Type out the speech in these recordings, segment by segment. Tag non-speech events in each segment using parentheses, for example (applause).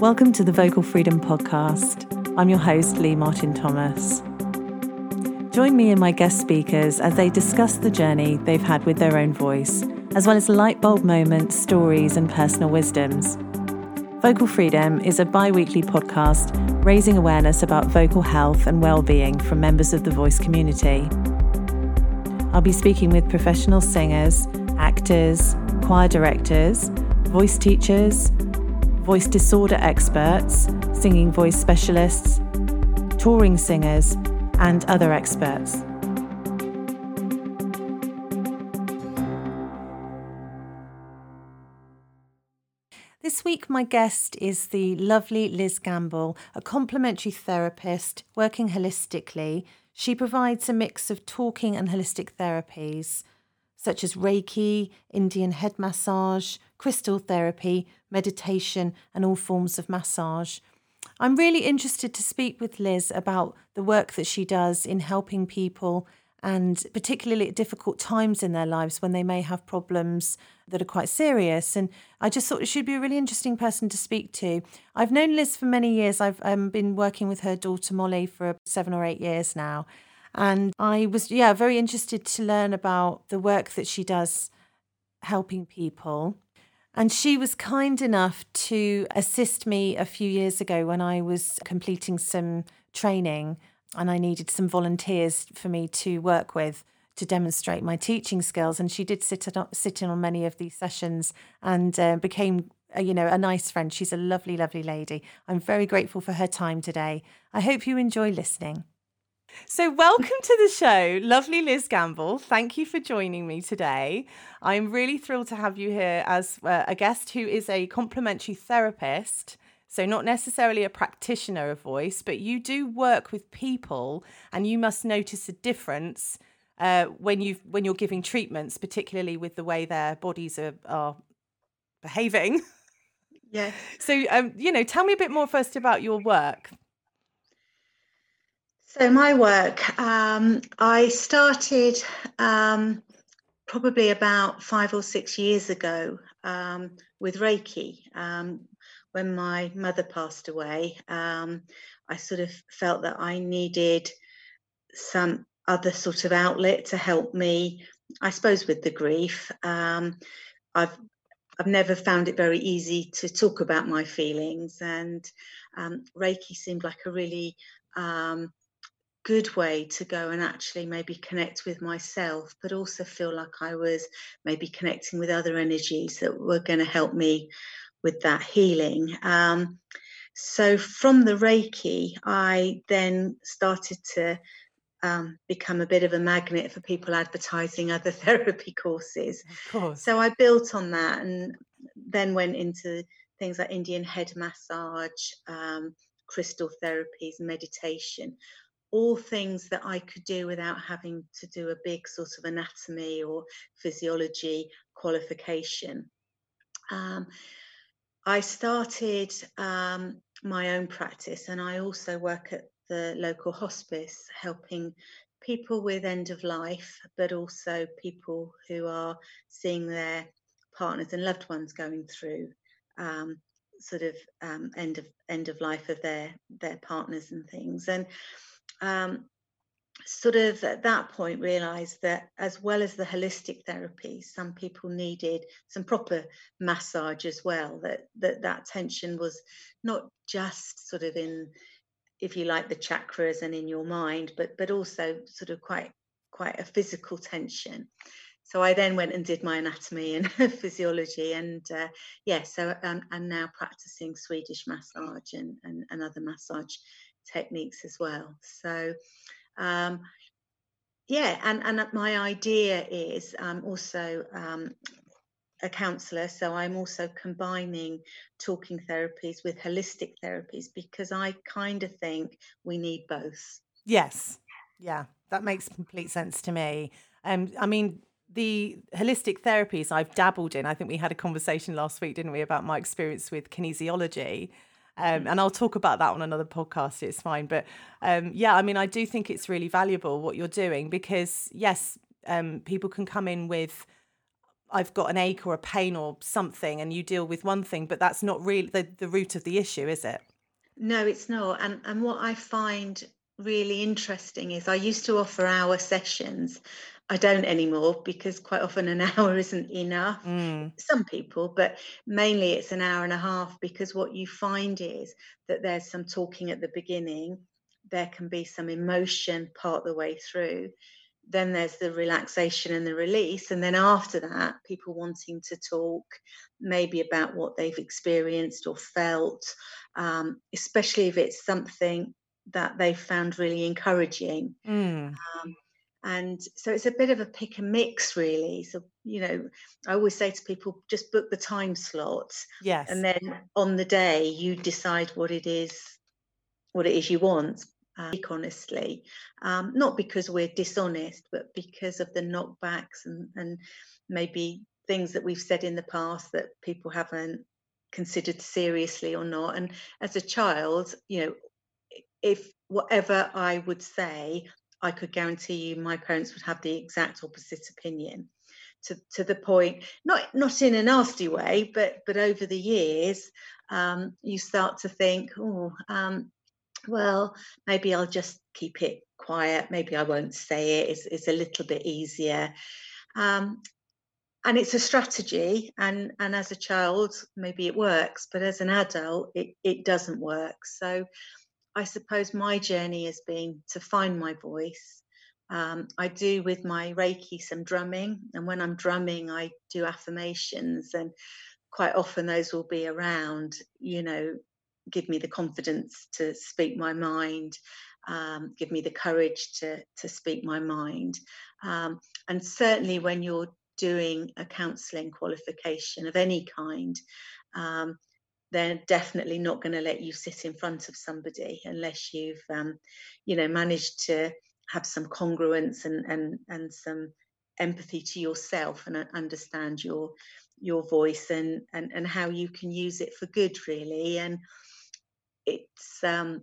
Welcome to the Vocal Freedom Podcast. I'm your host, Lee Martin Thomas. Join me and my guest speakers as they discuss the journey they've had with their own voice, as well as light bulb moments, stories, and personal wisdoms. Vocal Freedom is a bi weekly podcast raising awareness about vocal health and well-being from members of the voice community. I'll be speaking with professional singers, actors, choir directors, voice teachers, voice disorder experts, singing voice specialists, touring singers, and other experts. This week, my guest is the lovely Liz Gamble, a complementary therapist working holistically. She provides a mix of talking and holistic therapies such as Reiki, Indian head massage, crystal therapy, meditation, and all forms of massage. I'm really interested to speak with Liz about the work that she does in helping people and particularly at difficult times in their lives when they may have problems that are quite serious. And I just thought she'd be a really interesting person to speak to. I've known Liz for many years. I've um, been working with her daughter Molly for seven or eight years now. And I was, yeah, very interested to learn about the work that she does helping people. And she was kind enough to assist me a few years ago when I was completing some training and I needed some volunteers for me to work with to demonstrate my teaching skills. And she did sit, sit in on many of these sessions and uh, became a, you know, a nice friend. She's a lovely, lovely lady. I'm very grateful for her time today. I hope you enjoy listening. So, welcome to the show, lovely Liz Gamble. Thank you for joining me today. I'm really thrilled to have you here as uh, a guest who is a complementary therapist. So, not necessarily a practitioner of voice, but you do work with people, and you must notice a difference uh, when you when you're giving treatments, particularly with the way their bodies are, are behaving. Yeah. So, um, you know, tell me a bit more first about your work. So my work, um, I started um, probably about five or six years ago um, with Reiki. Um, when my mother passed away, um, I sort of felt that I needed some other sort of outlet to help me, I suppose, with the grief. Um, I've I've never found it very easy to talk about my feelings, and Reiki seemed like a really um, good way to go and actually maybe connect with myself, but also feel like I was maybe connecting with other energies that were going to help me with that healing. Um, so from the Reiki, I then started to um, become a bit of a magnet for people advertising other (laughs) therapy courses. So I built on that and then went into things like Indian head massage, um, crystal therapies, meditation all things that I could do without having to do a big sort of anatomy or physiology qualification. Um, I started um, my own practice and I also work at the local hospice helping people with end of life, but also people who are seeing their partners and loved ones going through um, sort of um, end of end of life of their their partners and things. And um, sort of at that point realized that as well as the holistic therapy some people needed some proper massage as well that that that tension was not just sort of in if you like the chakras and in your mind but but also sort of quite quite a physical tension. So I then went and did my anatomy and (laughs) physiology, and uh, yeah, so um, I'm now practicing Swedish massage and, and, and other massage techniques as well. So, um, yeah, and, and my idea is um, also um, a counsellor, so I'm also combining talking therapies with holistic therapies because I kind of think we need both. Yes, yeah, that makes complete sense to me. Um, I mean, the holistic therapies I've dabbled in. I think we had a conversation last week, didn't we, about my experience with kinesiology. Um, and I'll talk about that on another podcast. It's fine. But um, yeah, I mean, I do think it's really valuable what you're doing because, yes, um, people can come in with I've got an ache or a pain or something, and you deal with one thing, but that's not really the, the root of the issue, is it? No, it's not. And and what I find really interesting is I used to offer hour sessions. I don't anymore because quite often an (laughs) hour isn't enough. Mm. Some people, but mainly it's an hour and a half because what you find is that there's some talking at the beginning, there can be some emotion part the way through. Then there's the relaxation and the release. And then after that, people wanting to talk maybe about what they've experienced or felt, um, especially if it's something that they found really encouraging. Mm. Um, and so it's a bit of a pick and mix, really. So, you know, I always say to people, just book the time slots. Yes. And then on the day, you decide what it is, what it is you want. Uh, honestly, um, not because we're dishonest, but because of the knockbacks and, and maybe things that we've said in the past that people haven't considered seriously or not. And as a child, you know, if whatever I would say, I could guarantee you my parents would have the exact opposite opinion. To, to the point, not not in a nasty way, but but over the years, um, you start to think, oh, um, well, maybe I'll just keep it quiet. Maybe I won't say it. It's, it's a little bit easier. Um, and it's a strategy and and as a child maybe it works but as an adult it, it doesn't work so I suppose my journey has been to find my voice. Um, I do with my Reiki some drumming, and when I'm drumming, I do affirmations, and quite often those will be around, you know, give me the confidence to speak my mind, um, give me the courage to to speak my mind, um, and certainly when you're doing a counselling qualification of any kind, um, they're definitely not going to let you sit in front of somebody unless you've um, you know managed to have some congruence and and and some empathy to yourself and understand your your voice and and and how you can use it for good really. And it's um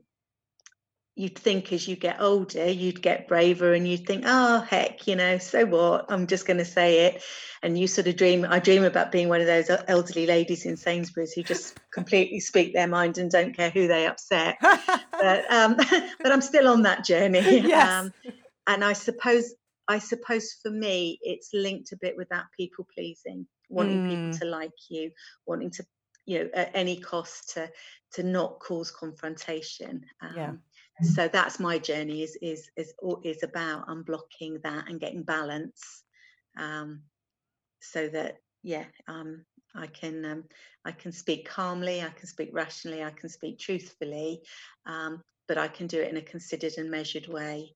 you'd think as you get older you'd get braver and you'd think oh heck you know so what? I'm just going to say it. And you sort of dream i dream about being one of those elderly ladies in sainsbury's who just (laughs) completely speak their mind and don't care who they upset. But (laughs) um (laughs) but i'm still on that journey. Yes. Um, and i suppose i suppose for me it's linked a bit with that people pleasing wanting mm. people to like you wanting to you know at any cost to to not cause confrontation. Um, yeah so that's my journey is is is is about unblocking that and getting balance um, so that yeah um, I can um, I can speak calmly I can speak rationally I can speak truthfully um, but I can do it in a considered and measured way.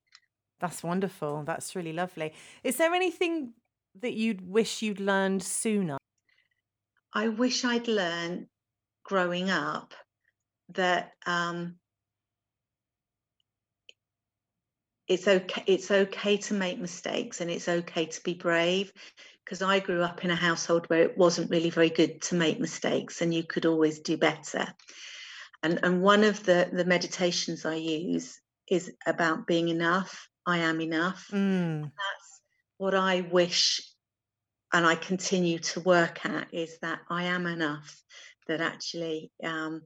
That's wonderful. That's really lovely. Is there anything that you'd wish you'd learned sooner? I wish I'd learned growing up that um, it's okay it's okay to make mistakes and it's okay to be brave because I grew up in a household where it wasn't really very good to make mistakes and you could always do better. And and one of the the meditations I use is about being enough. I am enough. Mm. That's what I wish and I continue to work at is that I am enough. That actually um,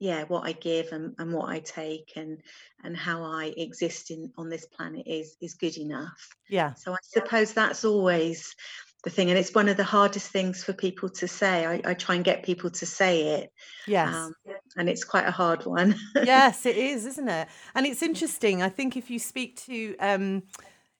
yeah what i give and, and what i take and and how i exist in on this planet is is good enough. Yeah. So i suppose that's always the thing and it's one of the hardest things for people to say. I, I try and get people to say it yes. um, and it's quite a hard one. Yes it (laughs) is isn't it? And it's interesting i think if you speak to um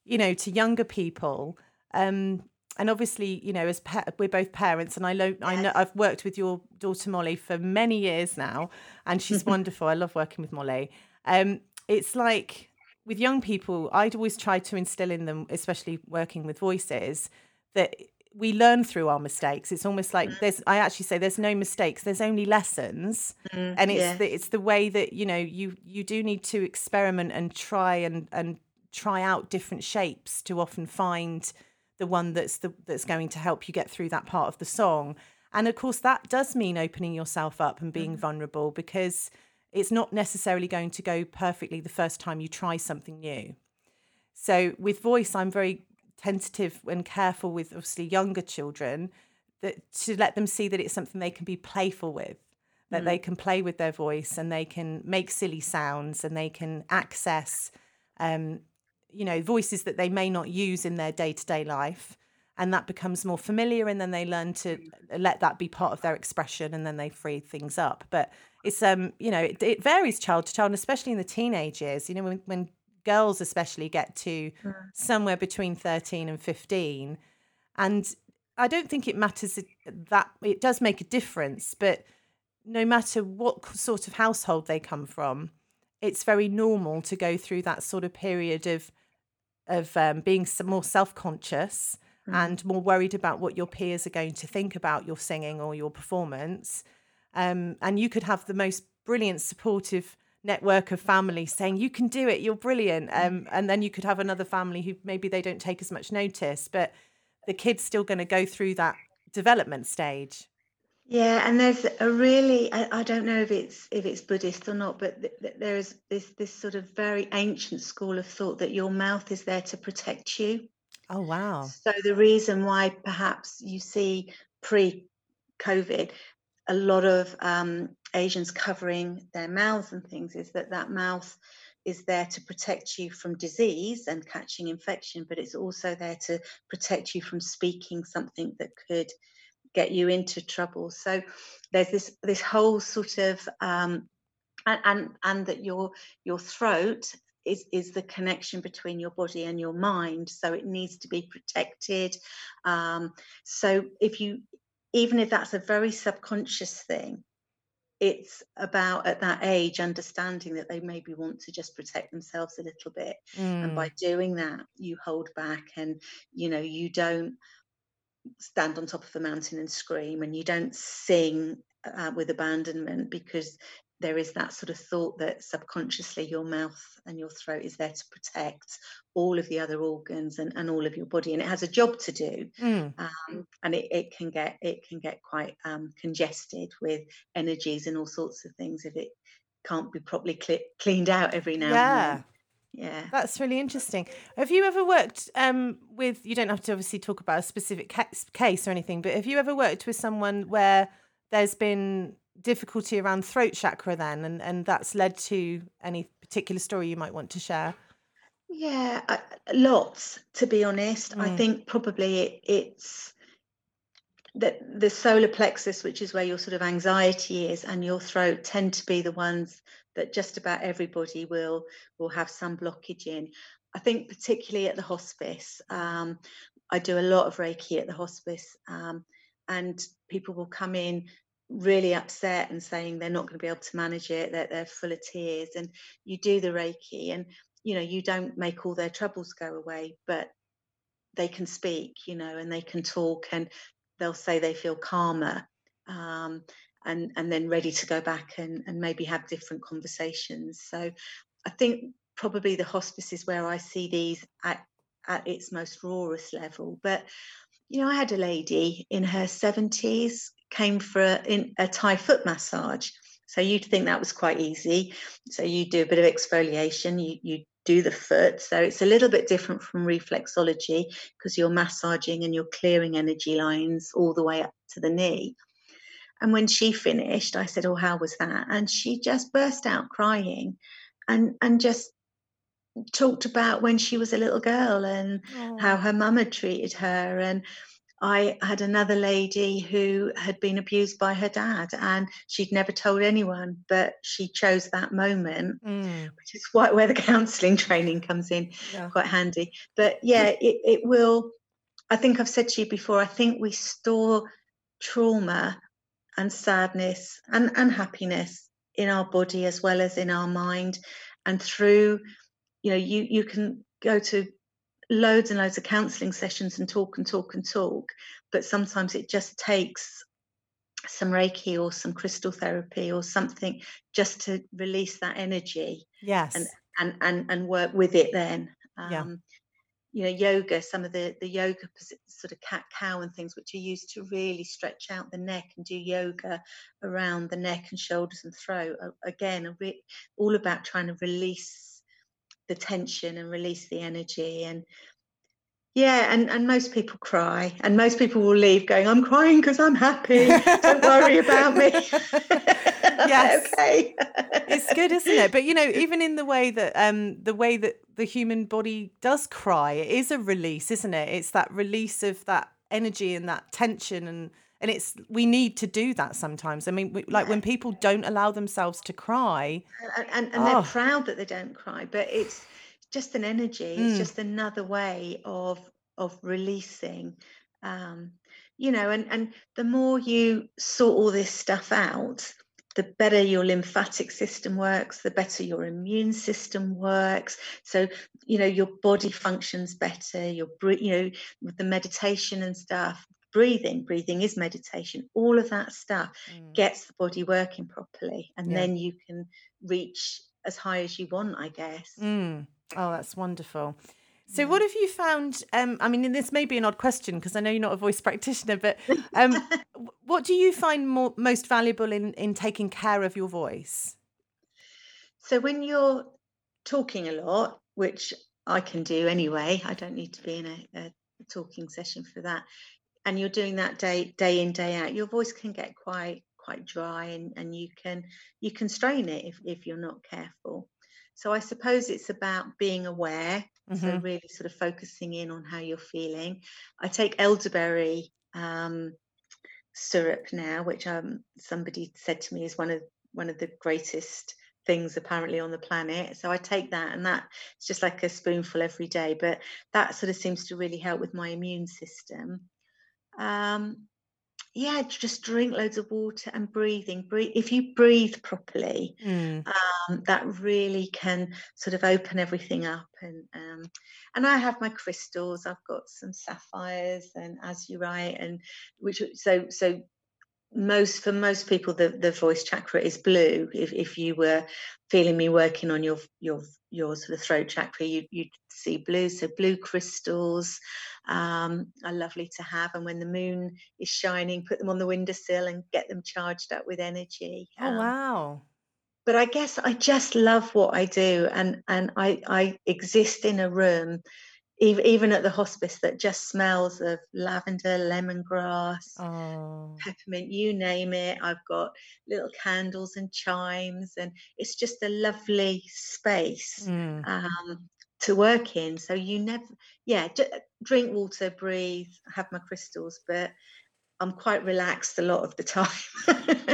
you know to younger people um and obviously, you know, as pa- we're both parents, and I yes. I know I've worked with your daughter Molly for many years now, and she's (laughs) wonderful. I love working with Molly. Um, it's like with young people, I'd always try to instill in them, especially working with voices, that we learn through our mistakes. It's almost like mm. there's. I actually say there's no mistakes. There's only lessons, mm, and it's yeah. the it's the way that you know you you do need to experiment and try and and try out different shapes to often find the one that's the that's going to help you get through that part of the song. And of course, that does mean opening yourself up and being mm-hmm. vulnerable because it's not necessarily going to go perfectly the first time you try something new. So with voice, I'm very tentative and careful with obviously younger children that to let them see that it's something they can be playful with that mm. they can play with their voice and they can make silly sounds and they can access um, you know voices that they may not use in their day-to-day life and that becomes more familiar and then they learn to let that be part of their expression and then they free things up but it's um you know it, it varies child to child and especially in the teenage years you know when, when girls especially get to mm. somewhere between 13 and 15 and i don't think it matters that it does make a difference but no matter what sort of household they come from it's very normal to go through that sort of period of of um, being more self-conscious mm. and more worried about what your peers are going to think about your singing or your performance. Um, and you could have the most brilliant supportive network of family saying you can do it you're brilliant um, and then you could have another family who maybe they don't take as much notice but the kid's still going to go through that development stage yeah, and there's a really I, I don't know if it's if it's Buddhist or not, but th- th- there is this this sort of very ancient school of thought that your mouth is there to protect you. Oh wow. So the reason why perhaps you see pre-COVID a lot of um, Asians covering their mouths and things is that that mouth is there to protect you from disease and catching infection, but it's also there to protect you from speaking something that could get you into trouble. So there's this this whole sort of um, and, and and that your your throat is is the connection between your body and your mind. So it needs to be protected. Um, so if you even if that's a very subconscious thing, it's about at that age understanding that they maybe want to just protect themselves a little bit mm. and by mm. doing that you hold back and you know you don't stand on top of the mountain and scream and you don't sing uh, with abandonment because there is that sort of thought that subconsciously your mouth and your throat is there to protect all of the other organs and, and all of your body and it has a job to do mm. um, and it, it can get it can get quite um, congested with energies and all sorts of things if it can't be properly cl- cleaned out every now yeah. and then yeah. That's really interesting. Have you ever worked um, with you don't have to obviously talk about a specific case or anything but have you ever worked with someone where there's been difficulty around throat chakra then and and that's led to any particular story you might want to share? Yeah uh, lots to be honest. Mm. i think probably it, it's that the solar plexus which is where your sort of anxiety is and your throat tend to be the ones that just about everybody will will have some blockage in. I think particularly at the hospice, um, I do a lot of Reiki at the hospice, um, and people will come in really upset and saying they're not going to be able to manage it, that they're, full of tears, and you do the Reiki, and you know you don't make all their troubles go away, but they can speak, you know, and they can talk, and they'll say they feel calmer. Um, and and then ready to go back and, and maybe have different conversations. So I think probably the hospice is where I see these at, at its most rawest level. But you know, I had a lady in her 70s came for a, in, a Thai foot massage. So you'd think that was quite easy. So you do a bit of exfoliation, you you do the foot. So it's a little bit different from reflexology because you're massaging and you're clearing energy lines all the way up to the knee. And when she finished, I said, Oh, how was that? And she just burst out crying and, and just talked about when she was a little girl and oh. how her mum had treated her. And I had another lady who had been abused by her dad and she'd never told anyone, but she chose that moment, mm. which is quite where the counselling (laughs) training comes in, yeah. quite handy. But yeah, it, it will. I think I've said to you before, I think we store trauma and sadness and, and happiness in our body as well as in our mind. And through you know you you can go to loads and loads of counseling sessions and talk and talk and talk but sometimes it just takes some reiki or some crystal therapy or something just to release that energy yes. and and and, and work with it then. Um, yeah you know yoga some of the the yoga sort of cat cow and things which are used to really stretch out the neck and do yoga around the neck and shoulders and throat again all about trying to release the tension and release the energy and Yeah, and, and most people cry, and most people will leave going, I'm crying because I'm happy. Don't worry about me. (laughs) (laughs) (laughs) yes. okay. it's good, isn't it? But you know, (laughs) even in the way that um the way that the human body does cry, it is a release, isn't it? It's that release of that energy and that tension and and it's we need to do that sometimes i mean we, like when people don't allow themselves to cry and, and, and they're oh. proud that they don't cry but it's just an energy it's mm. just another way of of releasing um you know and and the more you sort all this stuff out the better your lymphatic system works the better your immune system works so you know your body functions better your you know with the meditation and stuff breathing breathing is meditation all of that stuff mm. gets the body working properly and yeah. then you can reach as high as you want i guess mm. oh that's wonderful so, what have you found? Um, I mean, this may be an odd question because I know you're not a voice (laughs) practitioner, but um, what do you find more, most valuable in, in taking care of your voice? So, when you're talking a lot, which I can do anyway, I don't need to be in a, a talking session for that, and you're doing that day day in day out, your voice can get quite quite dry, and, and you can you can strain it if if you're not careful. So I suppose it's about being aware Mm-hmm. So really sort of focusing in on how you're feeling. I take elderberry um, syrup now, which um, somebody said to me is one of one of the greatest things apparently on the planet. So I take that, and that it's just like a spoonful every day. But that sort of seems to really help with my immune system. Um, yeah, just drink loads of water and breathing. Breathe if you breathe properly, mm. Um, that really can sort of open everything up. And um, and I have my crystals. I've got some sapphires and azurite, and which so so most for most people the, the voice chakra is blue if, if you were feeling me working on your your your sort of throat chakra you, you'd see blue so blue crystals um, are lovely to have and when the moon is shining put them on the windowsill and get them charged up with energy oh um, wow but i guess i just love what i do and and i i exist in a room even, even at the hospice that just smells of lavender, lemongrass, oh. peppermint, you name it. I've got little candles and chimes, and it's just a lovely space mm. um, to work in. So you never, yeah, drink water, breathe, have my crystals, but I'm quite relaxed a lot of the (laughs) time.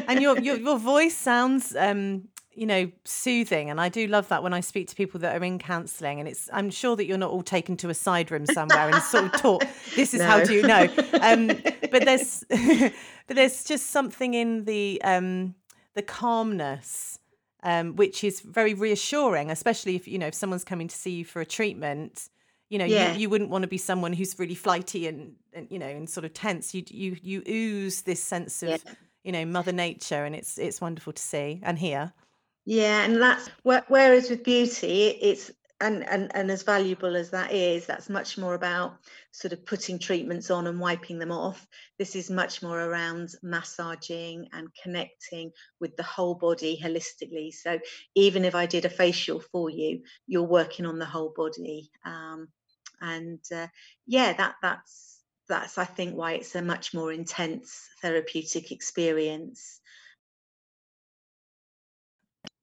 and your, your your voice sounds um you know soothing and i do love that when i speak to people that are in counselling and it's i'm sure that you're not all taken to a side room somewhere and sort of taught this is no. how do you know um, (laughs) but there's (laughs) but there's just something in the um, the calmness um, which is very reassuring especially if you know if someone's coming to see you for a treatment you know yeah. you, you wouldn't want to be someone who's really flighty and, and you know and sort of tense you you you ooze this sense of yeah. you know mother nature and it's it's wonderful to see and hear yeah, and that's whereas with beauty, it's and, and and as valuable as that is, that's much more about sort of putting treatments on and wiping them off. This is much more around massaging and connecting with the whole body holistically. So even if I did a facial for you, you're working on the whole body. Um, and uh, yeah, that that's that's I think why it's a much more intense therapeutic experience.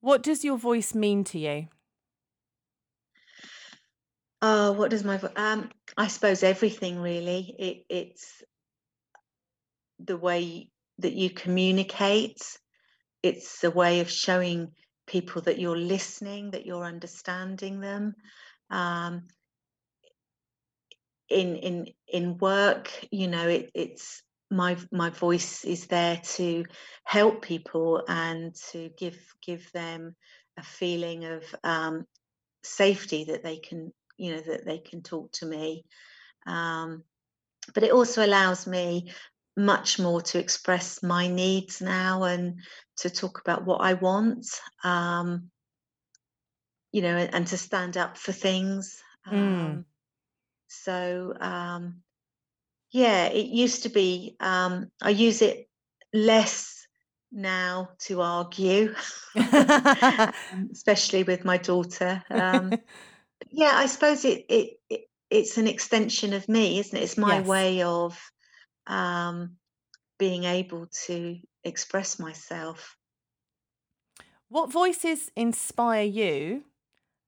What does your voice mean to you? Oh, what does my um? I suppose everything really. It, it's the way that you communicate. It's a way of showing people that you're listening, that you're understanding them. Um, in in in work, you know, it, it's my my voice is there to help people and to give give them a feeling of um, safety that they can you know that they can talk to me um, but it also allows me much more to express my needs now and to talk about what I want um, you know and, and, to stand up for things mm. Um, so um, yeah, it used to be. Um, I use it less now to argue, (laughs) (laughs) especially with my daughter. Um, (laughs) yeah, I suppose it, it, it it's an extension of me, isn't it? It's my Yes. way of um, being able to express myself. What voices inspire you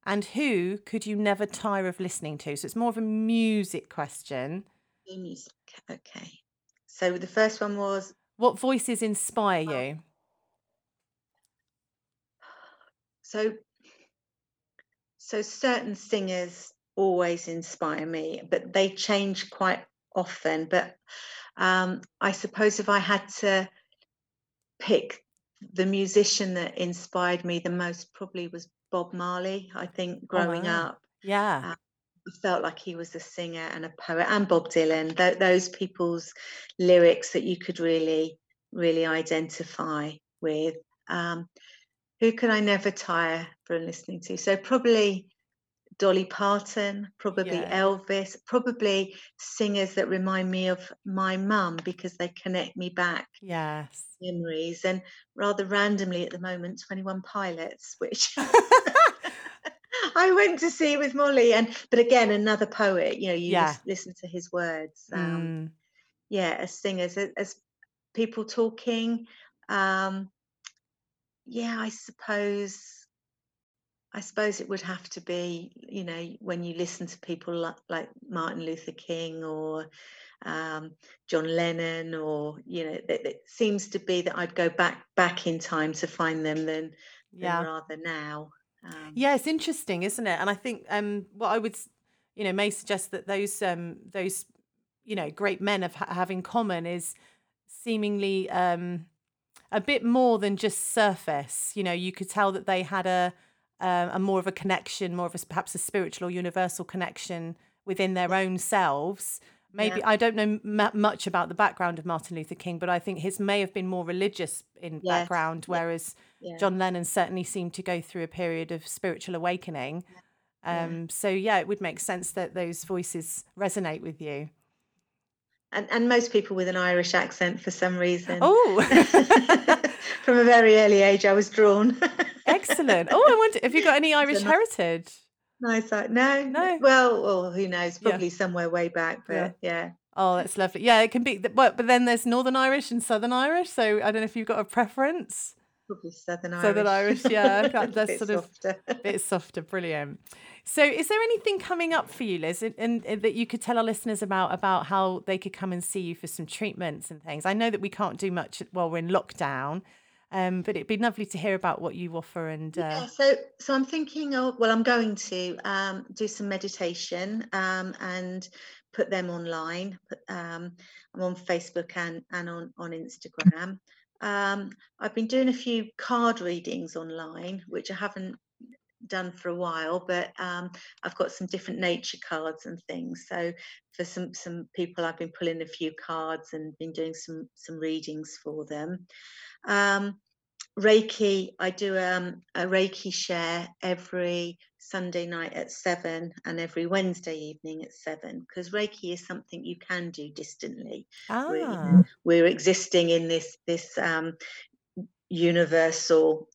and who could you never tire of listening to? So it's more of a music question. Music. Okay. So the first one was What voices inspire you? (gasps) so so certain singers always inspire me, but they change quite often. But um, I suppose if I had to pick the musician that inspired me the most, probably was Bob Marley. I think growing wow. up, Yeah. I felt like he was a singer and a poet, and Bob Dylan. Th- those people's lyrics that you could really, really identify with. Um, who can I never tire from listening to? So probably Dolly Parton, probably Yeah. Elvis, probably singers that remind me of my mum because they connect me back Yes. memories. And rather randomly at the moment, Twenty One Pilots, which (laughs) I went to see with Molly. And but again, another poet. You know, you Yeah. lis- listen to his words. Um, Mm, yeah, as singers, as, as people talking. Um, yeah, I suppose. I suppose it would have to be, you know, when you listen to people like, like Martin Luther King or um, John Lennon, or you know, it, it seems to be that I'd go back back in time to find them than than yeah. rather now. Um, Yeah, it's interesting, isn't it? And I think um, what I would, you know, may suggest that those um, those, you know, great men have have in common is seemingly um, a bit more than just surface. You know, you could tell that they had a um, a more of a connection, more of a perhaps a spiritual or universal connection within their own selves. Maybe Yeah. I don't know m- much about the background of Martin Luther King, but I think his may have been more religious in background, whereas yeah, John Lennon certainly seemed to go through a period of spiritual awakening. Um, so yeah, it would make sense that those voices resonate with you. And and most people with an Irish accent for some reason. Oh, (laughs) From a very early age, I was drawn. (laughs) excellent. Oh, I wonder, have you got any Irish ni- heritage? nice. uh, No, No. well, well, who knows? Yeah. Probably somewhere way back, Yeah. but yeah. Oh, that's lovely. Yeah, it can be. But but then there's Northern Irish and Southern Irish. So I don't know if you've got a preference. Probably Southern Irish. Southern Irish, yeah, (laughs) that's sort of a bit softer. Brilliant. So, is there anything coming up for you, Liz, and, and that you could tell our listeners about about how they could come and see you for some treatments and things? I know that we can't do much while we're in lockdown, um, but it'd be lovely to hear about what you offer. And uh, Yeah, so so I'm thinking of well, I'm going to um, do some meditation um, and put them online. Um, I'm on Facebook and and on on Instagram. Um, I've been doing a few card readings online, which I haven't done for a while, but um, I've got some different nature cards and things. So for some some people, I've been pulling a few cards and been doing some some readings for them. Um, Reiki, I do um, a Reiki share every Sunday night at seven and every Wednesday evening at seven because Reiki is something you can do distantly. We're, ah, know, we're existing in this this um, universal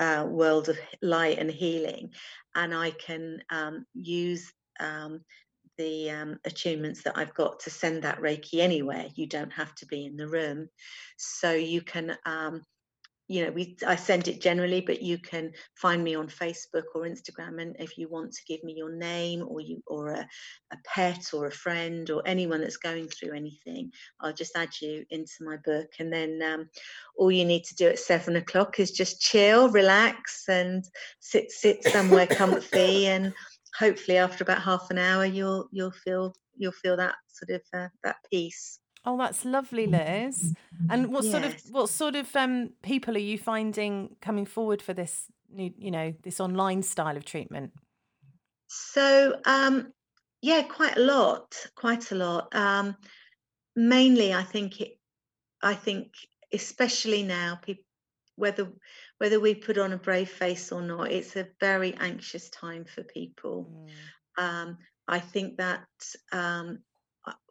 uh, world of light and healing, and I can um, use um, the um, attunements that I've got to send that Reiki anywhere. You don't have to be in the room, so you can. You know, we I send it generally, but you can find me on Facebook or Instagram, and if you want to give me your name or you or a, a pet or a friend or anyone that's going through anything, I'll just add you into my book, and then um, all you need to do at seven o'clock is just chill, relax, and sit sit somewhere comfy, (laughs) and hopefully after about half an hour, you'll you'll feel you'll feel that sort of uh, that peace. Oh, that's lovely, Liz. And what sort of what sort of um, people are you finding coming forward for this new, you know, this online style of treatment? So um, yeah, quite a lot, quite a lot. Um, mainly, I think it. I think especially now, people whether whether we put on a brave face or not, it's a very anxious time for people. Mm, Um, I think that um,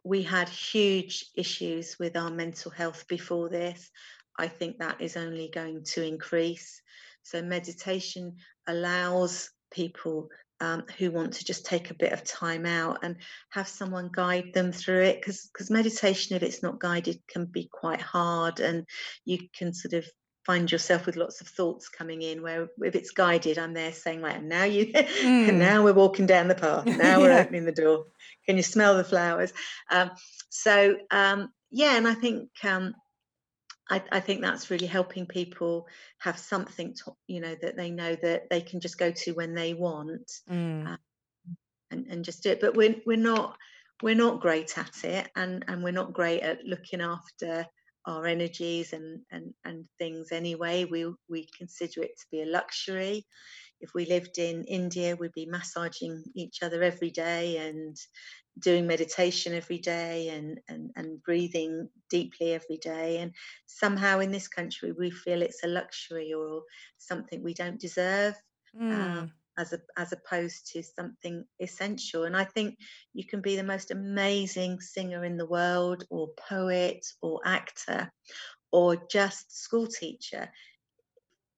we had huge issues with our mental health before this. I think that is only going to increase. So meditation allows people um, who want to just take a bit of time out and have someone guide them through it because because meditation if it's not guided can be quite hard and you can sort of find yourself with lots of thoughts coming in where if it's guided i'm there saying right now you (laughs) mm. now we're walking down the path (laughs) now we're yeah. opening the door can you smell the flowers um, so um, yeah and i think um, I, I, think that's really helping people have something to, you know that they know that they can just go to when they want mm. and, and just do it but we're, we're not we're not great at it and and we're not great at looking after our energies and and and things anyway we we consider it to be a luxury. If we lived in india we'd be massaging each other every day and doing meditation every day and and and breathing deeply every day. And somehow in this country we feel it's a luxury or something we don't deserve. Mm. um, as a, as opposed to something essential. And I think you can be the most amazing singer in the world, or poet, or actor, or just school teacher.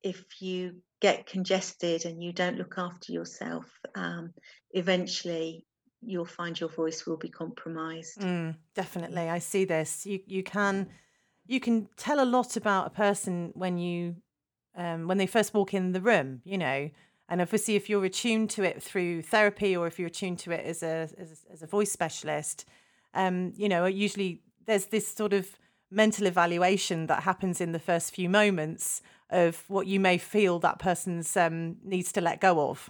If you get congested and you don't look after yourself, um, eventually you'll find your voice will be compromised. Mm, definitely, I see this. You you can you can tell a lot about a person when you um, when they first walk in the room. You know, and obviously, if you're attuned to it through therapy or if you're attuned to it as a as, as a voice specialist, um, you know, usually there's this sort of mental evaluation that happens in the first few moments of what you may feel that person's um, needs to let go of.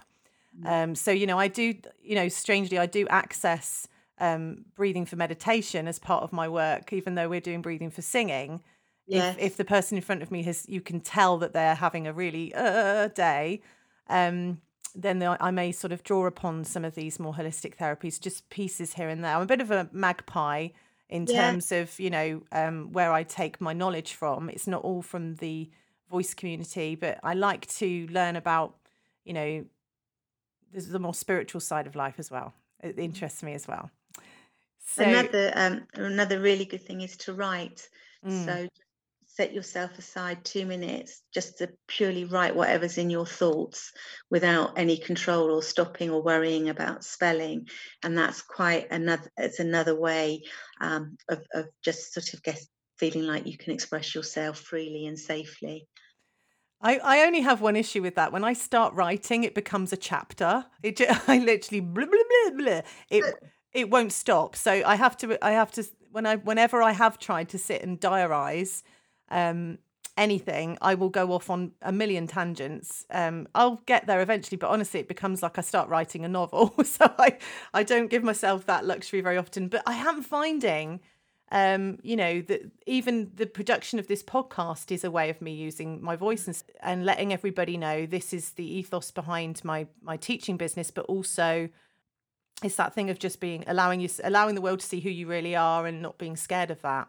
Mm. Um, so, you know, I do, you know, strangely, I do access um, breathing for meditation as part of my work, even though we're doing breathing for singing. Yes. If, if the person in front of me has, you can tell that they're having a really uh, day um, then I may sort of draw upon some of these more holistic therapies, just pieces here and there. I'm a bit of a magpie in yeah. terms of you know um, where I take my knowledge from. It's not all from the voice community, but I like to learn about you know the more spiritual side of life as well. It interests me as well. So, another um, another really good thing is to write. Mm. So set yourself aside two minutes just to purely write whatever's in your thoughts without any control or stopping or worrying about spelling and that's quite another it's another way um, of, of just sort of get, feeling like you can express yourself freely and safely I, I only have one issue with that. When I start writing, it becomes a chapter. It (laughs) I literally blah, blah, blah, blah. It it won't stop. So I have to I have to when I whenever I have tried to sit and diarize, um, anything, I will go off on a million tangents. Um, I'll get there eventually, but honestly, it becomes like I start writing a novel. (laughs) so I, I don't give myself that luxury very often. But I am finding, um, you know, that even the production of this podcast is a way of me using my voice and, and letting everybody know this is the ethos behind my my teaching business, but also it's that thing of just being allowing you allowing the world to see who you really are and not being scared of that.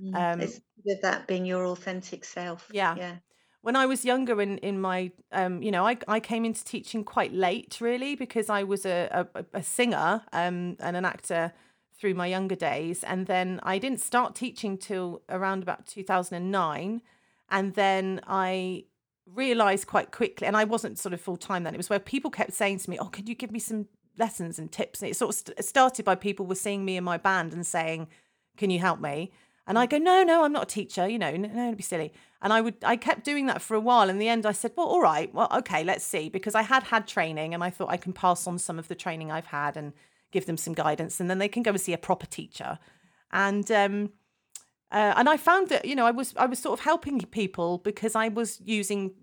Mm, Um, It's with that being your authentic self. yeah. Yeah. When I was younger in in my um, you know, I I came into teaching quite late really because I was a a, a singer um and an actor through my younger days and then I didn't start teaching till around about 2009 and then I realized quite quickly and I wasn't sort of full time then it was where people kept saying to me oh could you give me some lessons and tips and it sort of st- started by people were seeing me in my band and saying can you help me and I go, no, no, I'm not a teacher, you know, no, don't be silly. And I would, I kept doing that for a while. In the end, I said, well, all right, well, okay, let's see, because I had had training, and I thought I can pass on some of the training I've had and give them some guidance, and then they can go and see a proper teacher. And um, uh, and I found that you know I was I was sort of helping people because I was using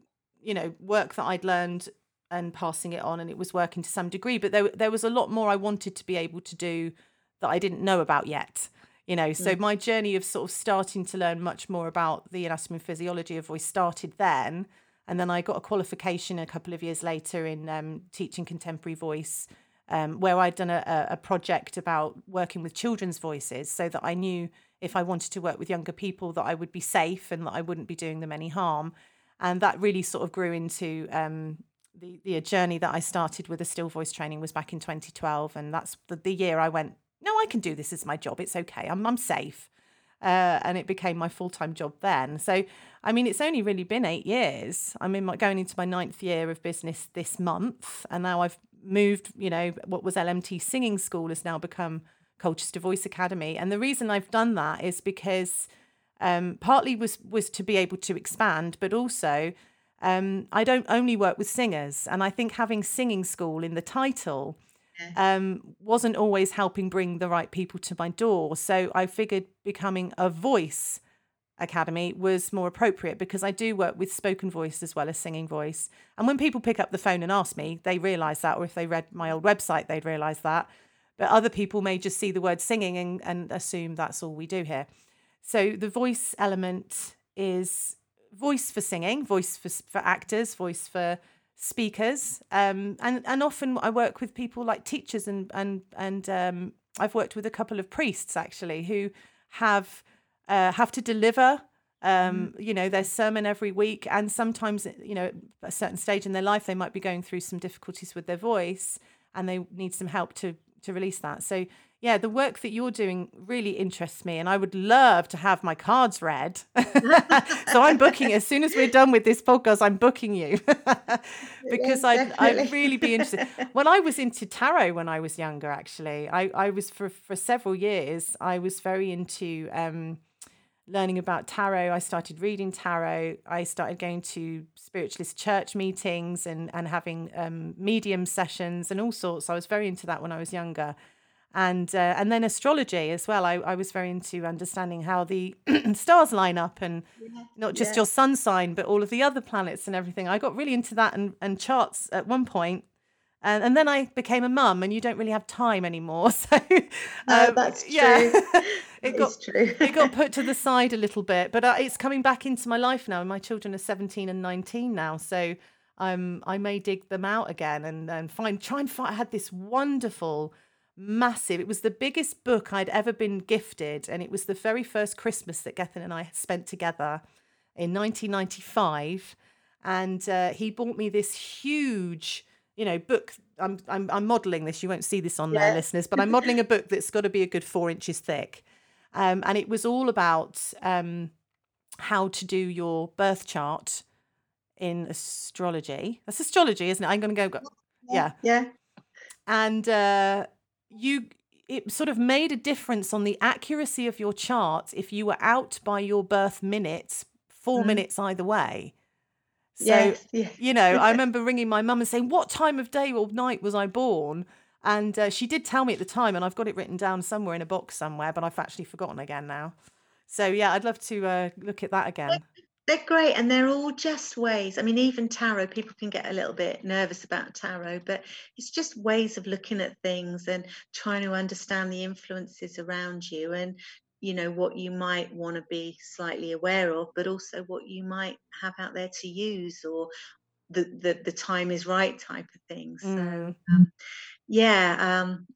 you know work that I'd learned and passing it on, and it was working to some degree. But there there was a lot more I wanted to be able to do that I didn't know about yet you know so mm. my journey of sort of starting to learn much more about the anatomy and physiology of voice started then and then i got a qualification a couple of years later in um, teaching contemporary voice um, where i'd done a, a project about working with children's voices so that i knew if i wanted to work with younger people that i would be safe and that i wouldn't be doing them any harm and that really sort of grew into um, the, the journey that i started with Estill voice training was back in 2012 and that's the, the year i went no, I can do this as my job. It's okay. I'm, I'm safe. Uh, and it became my full time job then. So, I mean, it's only really been eight years. I'm in my, going into my ninth year of business this month, and now I've moved, you know, what was LMT Singing School has now become Colchester Voice Academy. And the reason I've done that is because um, partly was was to be able to expand, but also um, I don't only work with singers, and I think having singing school in the title um, wasn't always helping bring the right people to my door. So I figured becoming a voice academy was more appropriate because I do work with spoken voice as well as singing voice. And when people pick up the phone and ask me, they realize that, or if they read my old website, they'd realize that. But other people may just see the word singing and, and assume that's all we do here. So the voice element is voice for singing, voice for, for actors, voice for speakers, um, and and often I work with people like teachers and and and um, I've worked with a couple of priests actually who have uh, have to deliver. Um, mm. You know, their sermon every week, and sometimes, you know, at a certain stage in their life, they might be going through some difficulties with their voice, and they need some help to to release that. So yeah, the work that you're doing really interests me, and I would love to have my cards read. (laughs) so I'm booking as soon as we're done with this podcast. I'm booking you (laughs) because I'd, I'd really be interested. (laughs) well, I was into tarot when I was younger, actually, I, I was for for several years. I was very into um, learning about tarot. I started reading tarot. I started going to spiritualist church meetings and and having um, medium sessions and all sorts. I was very into that when I was younger and uh, and then astrology as well. I, I was very into understanding how the (clears throat) stars line up and yeah, not just yeah. your sun sign, but all of the other planets and everything. I got really into that and, and charts at one point. And, and then I became a mum, and you don't really have time anymore. (laughs) So, no, um, that's true. Yeah, (laughs) it got true. it got put to the (laughs) side a little bit, but uh, it's coming back into my life now. My children are seventeen and nineteen now, so um, I may dig them out again and and find try and find. I had this wonderful massive. It was the biggest book I'd ever been gifted, and it was the very first Christmas that Gethin and I spent together in 1995. And uh, he bought me this huge, you know, book. I'm I'm, I'm modelling this. You won't see this on yeah. there, listeners, but (laughs) I'm modelling a book that's got to be a good four inches thick. Um, and it was all about um, how to do your birth chart in astrology. That's astrology, isn't it? I'm going to go. Yeah. Yeah. And uh, you it sort of made a difference on the accuracy of your chart if you were out by your birth minutes, 4 mm minutes either way. So, yes, yes. you know, I (laughs) remember ringing my mum and saying, What time of day or night was I born? And uh, she did tell me at the time, and I've got it written down somewhere in a box somewhere, but I've actually forgotten again now. So, yeah, I'd love to uh, look at that again. They're great, and they're all just ways. I mean, even tarot, people can get a little bit nervous about tarot, but it's just ways of looking at things and trying to understand the influences around you and, you know, what you might want to be slightly aware of, but also what you might have out there to use or the the, the time is right type of thing. So, mm. um, yeah, um,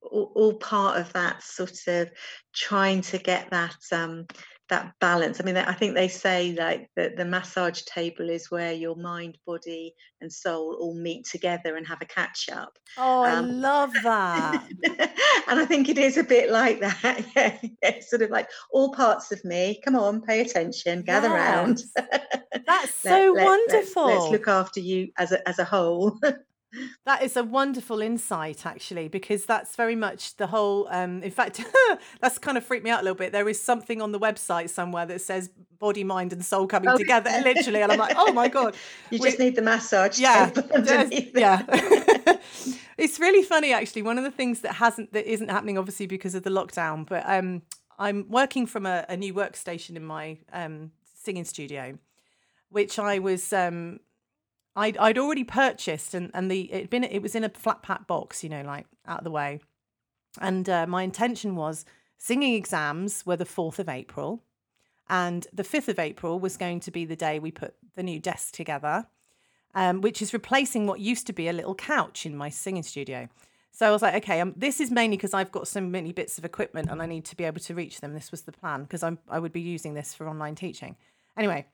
all, all, part of that sort of trying to get that um, that balance. I mean, I think they say like that the massage table is where your mind, body, and soul all meet together and have a catch up. Oh, um, I love that. (laughs) and I think it is a bit like that. (laughs) yeah, yeah, sort of like all parts of me. Come on, pay attention, gather yes. round. That's (laughs) so let, wonderful. Let, let's look after you as a as a whole. That is a wonderful insight, actually, because that's very much the whole. Um, in fact, (laughs) that's kind of freaked me out a little bit. There is something on the website somewhere that says body, mind, and soul coming okay. (laughs) together, literally, and I'm like, oh my god! You we, just need the massage. Yeah, yeah. (laughs) it's really funny, actually. One of the things that hasn't, that isn't happening, obviously, because of the lockdown, but um, I'm working from a, a new workstation in my um, singing studio, which I was um, I'd I'd already purchased and and the it been it was in a flat pack box, you know, like out of the way. And uh, my intention was singing exams were the 4th of April and the 5th of April was going to be the day we put the new desk together. Um, which is replacing what used to be a little couch in my singing studio. So I was like, okay, um, this is mainly because I've got so many bits of equipment and I need to be able to reach them. This was the plan because I would be using this for online teaching. Anyway,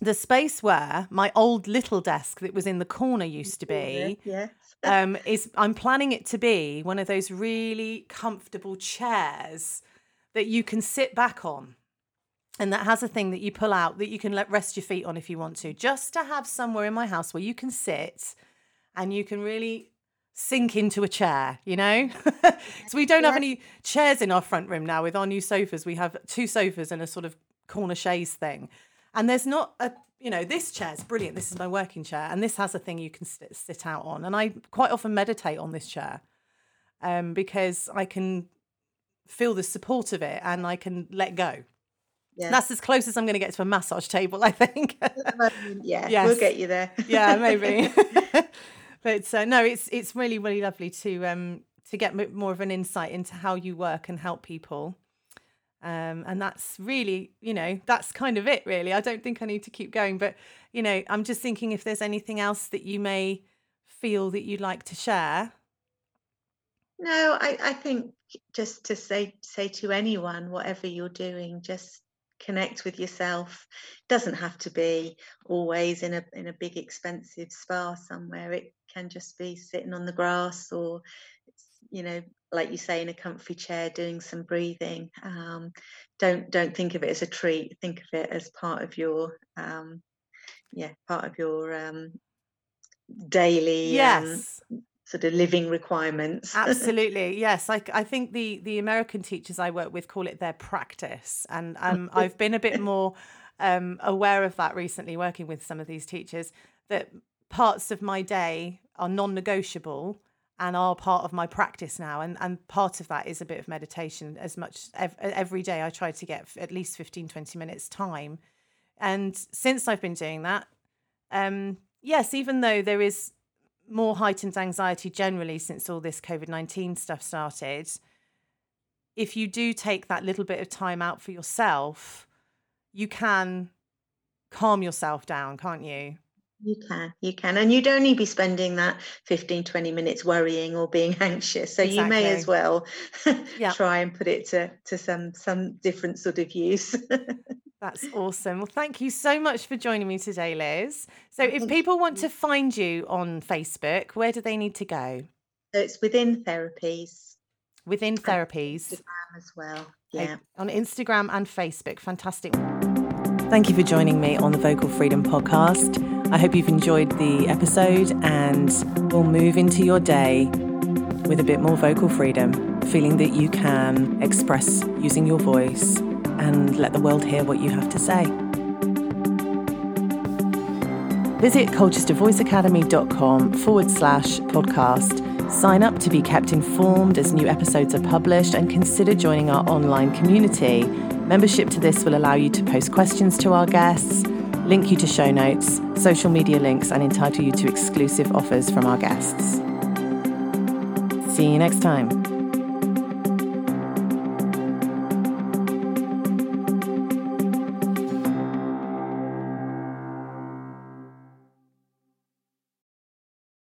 the space where my old little desk that was in the corner used to be yes. um, is I'm planning it to be one of those really comfortable chairs that you can sit back on. And that has a thing that you pull out that you can let rest your feet on if you want to, just to have somewhere in my house where you can sit and you can really sink into a chair, you know? (laughs) (laughs) so we don't yeah. have any chairs in our front room now with our new sofas. We have two sofas and a sort of corner chaise thing. And there's not a, you know, this chair's brilliant. This is my working chair. And this has a thing you can sit, sit out on. And I quite often meditate on this chair um, because I can feel the support of it and I can let go. Yeah. That's as close as I'm going to get to a massage table, I think. (laughs) yeah, yes. we'll get you there. yeah, maybe. (laughs) (laughs) but uh, no, it's it's really really lovely to um to get more of an insight into how you work and help people. Um, and that's really, you know, that's kind of it, really. I don't think I need to keep going, but you know, I'm just thinking if there's anything else that you may feel that you'd like to share. No, I, I think just to say say to anyone, whatever you're doing, just connect with yourself. Doesn't have to be always in a in a big expensive spa somewhere. It can just be sitting on the grass or you know, like you say, in a comfy chair doing some breathing. Um, don't don't think of it as a treat. Think of it as part of your um, yeah, part of your um, daily um, yes. Um, sort of living requirements. (laughs) Absolutely, yes. I, I think the the American teachers I work with call it their practice, and um, (laughs) I've been a bit more um, aware of that recently, working with some of these teachers. That parts of my day are non-negotiable and are part of my practice now and and part of that is a bit of meditation as much every day i try to get at least 15 20 minutes time and since i've been doing that um yes even though there is more heightened anxiety generally since all this COVID 19 stuff started, if you do take that little bit of time out for yourself, you can calm yourself down, can't you? You can, you can. And you'd only be spending that 15, 20 minutes worrying or being (laughs) anxious. So exactly. you may as well (laughs) yeah. try and put it to, to some some different sort of use. (laughs) That's awesome. Well, thank you so much for joining me today, Liz. So, if people want to find you on Facebook, where do they need to go? So it's within therapies. Within therapies. Instagram as well. Yeah. On Instagram and Facebook. Fantastic. Thank you for joining me on the Vocal Freedom podcast. I hope you've enjoyed the episode and we'll move into your day with a bit more vocal freedom, feeling that you can express using your voice and let the world hear what you have to say. Visit colchestervoiceacademy.com forward slash podcast. Sign up to be kept informed as new episodes are published and consider joining our online community. Membership to this will allow you to post questions to our guests, link you to show notes, social media links, and entitle you to exclusive offers from our guests. See you next time.